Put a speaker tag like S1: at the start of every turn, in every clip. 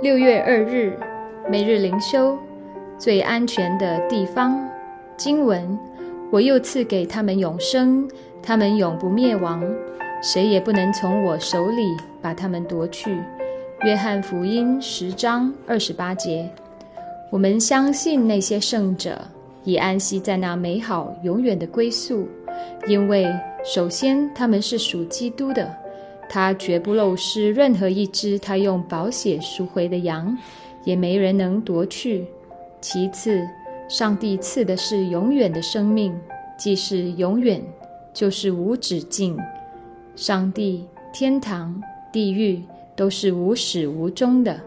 S1: 六月二日，每日灵修，最安全的地方。经文：我又赐给他们永生，他们永不灭亡，谁也不能从我手里把他们夺去。约翰福音十章二十八节。我们相信那些圣者已安息在那美好永远的归宿，因为首先他们是属基督的。他绝不漏失任何一只他用宝血赎回的羊，也没人能夺去。其次，上帝赐的是永远的生命，既是永远，就是无止境。上帝、天堂、地狱都是无始无终的，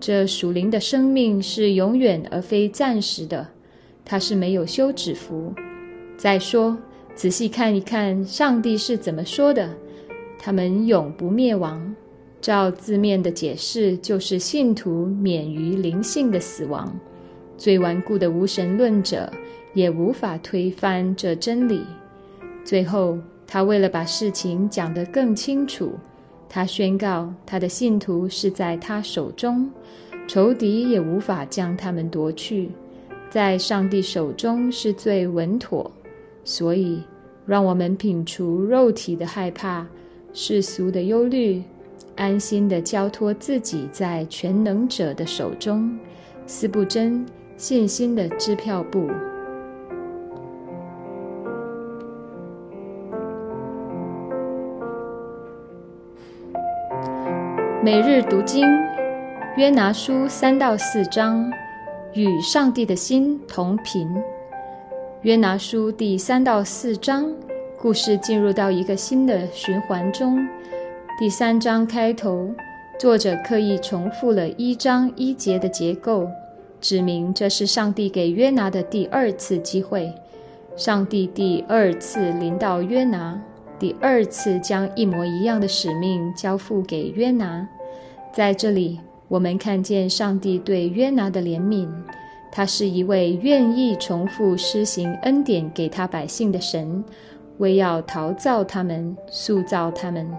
S1: 这属灵的生命是永远而非暂时的，它是没有休止符。再说，仔细看一看，上帝是怎么说的。他们永不灭亡。照字面的解释，就是信徒免于灵性的死亡。最顽固的无神论者也无法推翻这真理。最后，他为了把事情讲得更清楚，他宣告他的信徒是在他手中，仇敌也无法将他们夺去。在上帝手中是最稳妥。所以，让我们摒除肉体的害怕。世俗的忧虑，安心的交托自己在全能者的手中，思不真信心的支票簿。每日读经，约拿书三到四章，与上帝的心同频。约拿书第三到四章。故事进入到一个新的循环中。第三章开头，作者刻意重复了一章一节的结构，指明这是上帝给约拿的第二次机会。上帝第二次临到约拿，第二次将一模一样的使命交付给约拿。在这里，我们看见上帝对约拿的怜悯，他是一位愿意重复施行恩典给他百姓的神。为要陶造他们，塑造他们，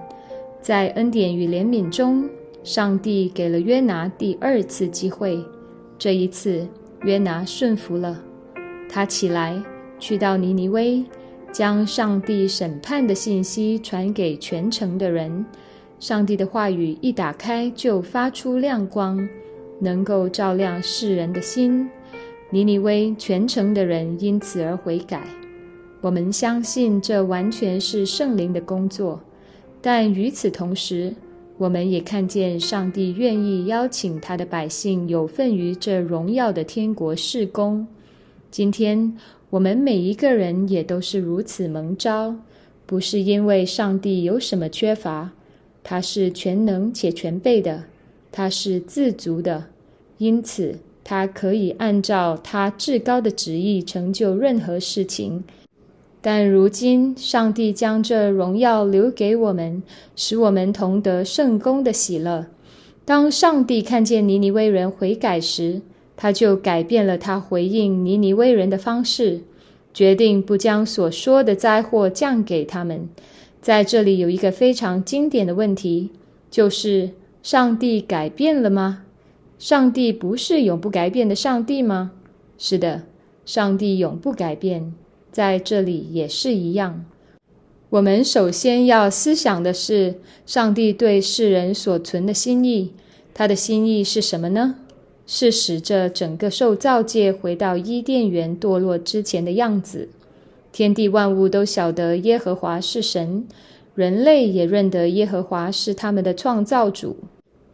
S1: 在恩典与怜悯中，上帝给了约拿第二次机会。这一次，约拿顺服了。他起来，去到尼尼微，将上帝审判的信息传给全城的人。上帝的话语一打开，就发出亮光，能够照亮世人的心。尼尼微全城的人因此而悔改。我们相信这完全是圣灵的工作，但与此同时，我们也看见上帝愿意邀请他的百姓有份于这荣耀的天国事工。今天，我们每一个人也都是如此蒙召，不是因为上帝有什么缺乏，他是全能且全备的，他是自足的，因此他可以按照他至高的旨意成就任何事情。但如今，上帝将这荣耀留给我们，使我们同得圣功的喜乐。当上帝看见尼尼微人悔改时，他就改变了他回应尼尼微人的方式，决定不将所说的灾祸降给他们。在这里有一个非常经典的问题，就是上帝改变了吗？上帝不是永不改变的上帝吗？是的，上帝永不改变。在这里也是一样。我们首先要思想的是上帝对世人所存的心意。他的心意是什么呢？是使这整个受造界回到伊甸园堕落之前的样子。天地万物都晓得耶和华是神，人类也认得耶和华是他们的创造主，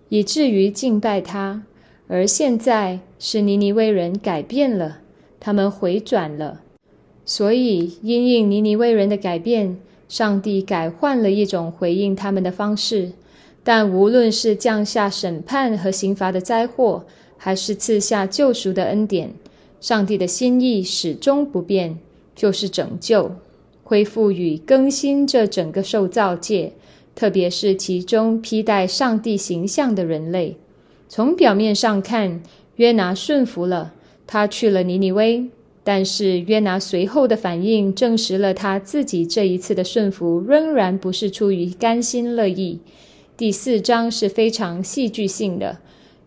S1: 以至于敬拜他。而现在是尼尼微人改变了，他们回转了。所以，因应尼尼微人的改变，上帝改换了一种回应他们的方式。但无论是降下审判和刑罚的灾祸，还是赐下救赎的恩典，上帝的心意始终不变，就是拯救、恢复与更新这整个受造界，特别是其中披戴上帝形象的人类。从表面上看，约拿顺服了，他去了尼尼微。但是约拿随后的反应证实了他自己这一次的顺服仍然不是出于甘心乐意。第四章是非常戏剧性的。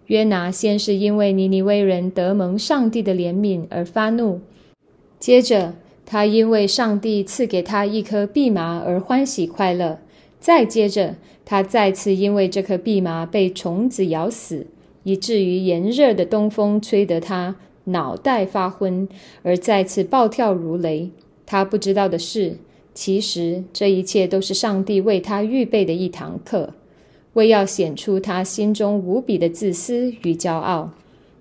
S1: 约拿先是因为尼尼微人得蒙上帝的怜悯而发怒，接着他因为上帝赐给他一颗蓖麻而欢喜快乐，再接着他再次因为这颗蓖麻被虫子咬死，以至于炎热的东风吹得他脑袋发昏，而再次暴跳如雷。他不知道的是，其实这一切都是上帝为他预备的一堂课。为要显出他心中无比的自私与骄傲，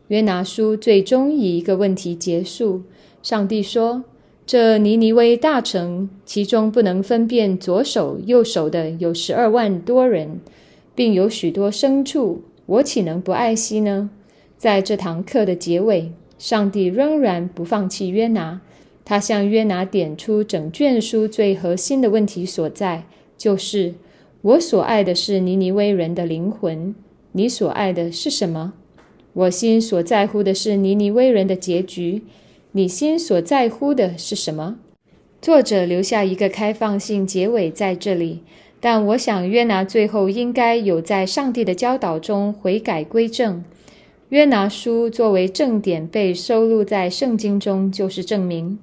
S1: 约拿书最终以一个问题结束。上帝说：“这尼尼微大城，其中不能分辨左手右手的有十二万多人，并有许多牲畜，我岂能不爱惜呢？”在这堂课的结尾，上帝仍然不放弃约拿，他向约拿点出整卷书最核心的问题所在，就是。我所爱的是尼尼微人的灵魂，你所爱的是什么？我心所在乎的是尼尼微人的结局，你心所在乎的是什么？作者留下一个开放性结尾在这里，但我想约拿最后应该有在上帝的教导中悔改归正。约拿书作为正典被收录在圣经中，就是证明，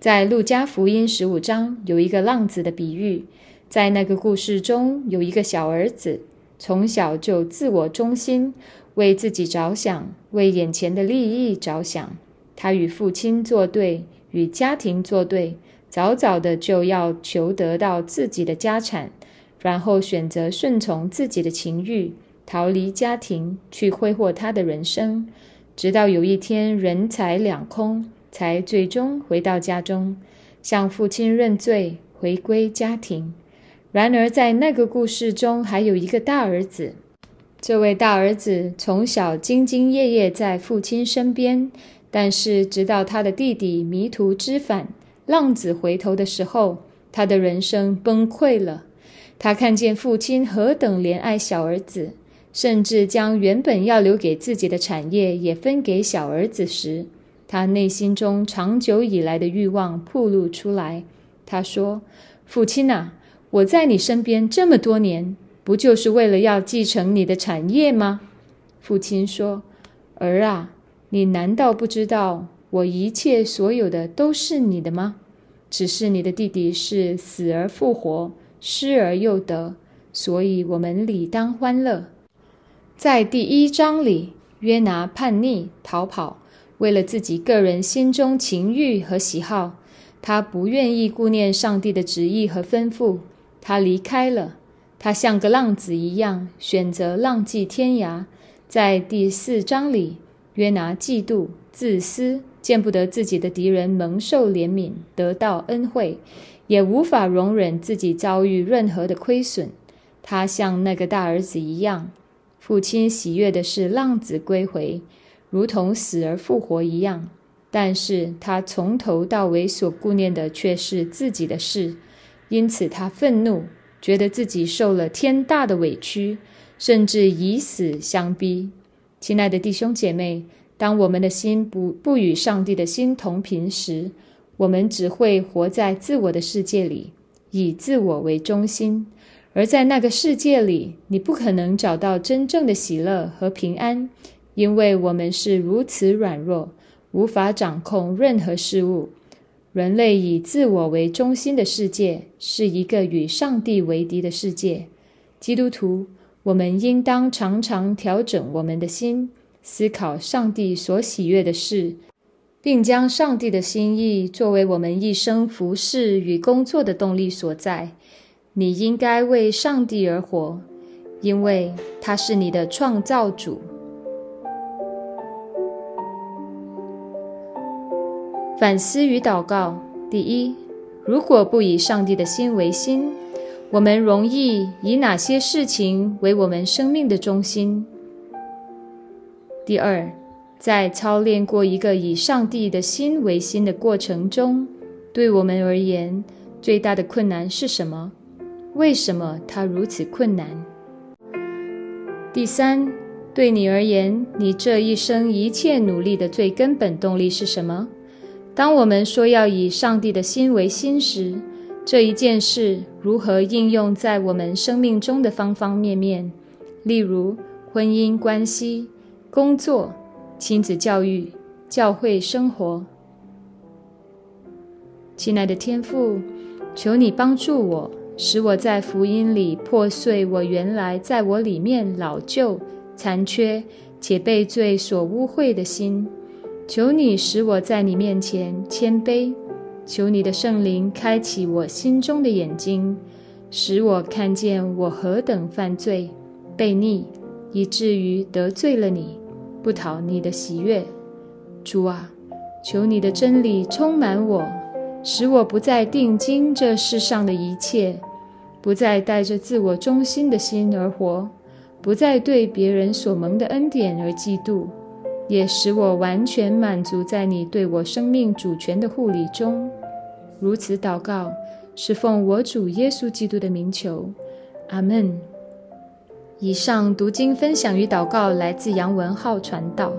S1: 在路加福音十五章有一个浪子的比喻。在那个故事中，有一个小儿子，从小就自我中心，为自己着想，为眼前的利益着想。他与父亲作对，与家庭作对，早早的就要求得到自己的家产，然后选择顺从自己的情欲，逃离家庭，去挥霍他的人生。直到有一天人财两空，才最终回到家中，向父亲认罪，回归家庭。然而，在那个故事中，还有一个大儿子。这位大儿子从小兢兢业业在父亲身边，但是直到他的弟弟迷途知返、浪子回头的时候，他的人生崩溃了。他看见父亲何等怜爱小儿子，甚至将原本要留给自己的产业也分给小儿子时，他内心中长久以来的欲望暴露出来。他说：“父亲呐！”我在你身边这么多年，不就是为了要继承你的产业吗？父亲说：“儿啊，你难道不知道我一切所有的都是你的吗？只是你的弟弟是死而复活，失而又得，所以我们理当欢乐。”在第一章里，约拿叛逆逃跑，为了自己个人心中情欲和喜好，他不愿意顾念上帝的旨意和吩咐。他离开了，他像个浪子一样选择浪迹天涯。在第四章里，约拿嫉妒、自私，见不得自己的敌人蒙受怜悯、得到恩惠，也无法容忍自己遭遇任何的亏损。他像那个大儿子一样，父亲喜悦的是浪子归回，如同死而复活一样。但是他从头到尾所顾念的却是自己的事。因此，他愤怒，觉得自己受了天大的委屈，甚至以死相逼。亲爱的弟兄姐妹，当我们的心不不与上帝的心同频时，我们只会活在自我的世界里，以自我为中心。而在那个世界里，你不可能找到真正的喜乐和平安，因为我们是如此软弱，无法掌控任何事物。人类以自我为中心的世界是一个与上帝为敌的世界。基督徒，我们应当常常调整我们的心，思考上帝所喜悦的事，并将上帝的心意作为我们一生服侍与工作的动力所在。你应该为上帝而活，因为他是你的创造主。反思与祷告：第一，如果不以上帝的心为心，我们容易以哪些事情为我们生命的中心？第二，在操练过一个以上帝的心为心的过程中，对我们而言，最大的困难是什么？为什么它如此困难？第三，对你而言，你这一生一切努力的最根本动力是什么？当我们说要以上帝的心为心时，这一件事如何应用在我们生命中的方方面面？例如婚姻关系、工作、亲子教育、教会生活。亲爱的天父，求你帮助我，使我在福音里破碎我原来在我里面老旧、残缺且被罪所污秽的心。求你使我在你面前谦卑。求你的圣灵开启我心中的眼睛，使我看见我何等犯罪、悖逆，以至于得罪了你，不讨你的喜悦。主啊，求你的真理充满我。使我不再定睛这世上的一切，不再带着自我中心的心而活，不再对别人所蒙的恩典而嫉妒，也使我完全满足在你对我生命主权的护理中。如此祷告，是奉我主耶稣基督的名求，阿门。以上读经分享与祷告来自杨文浩传道。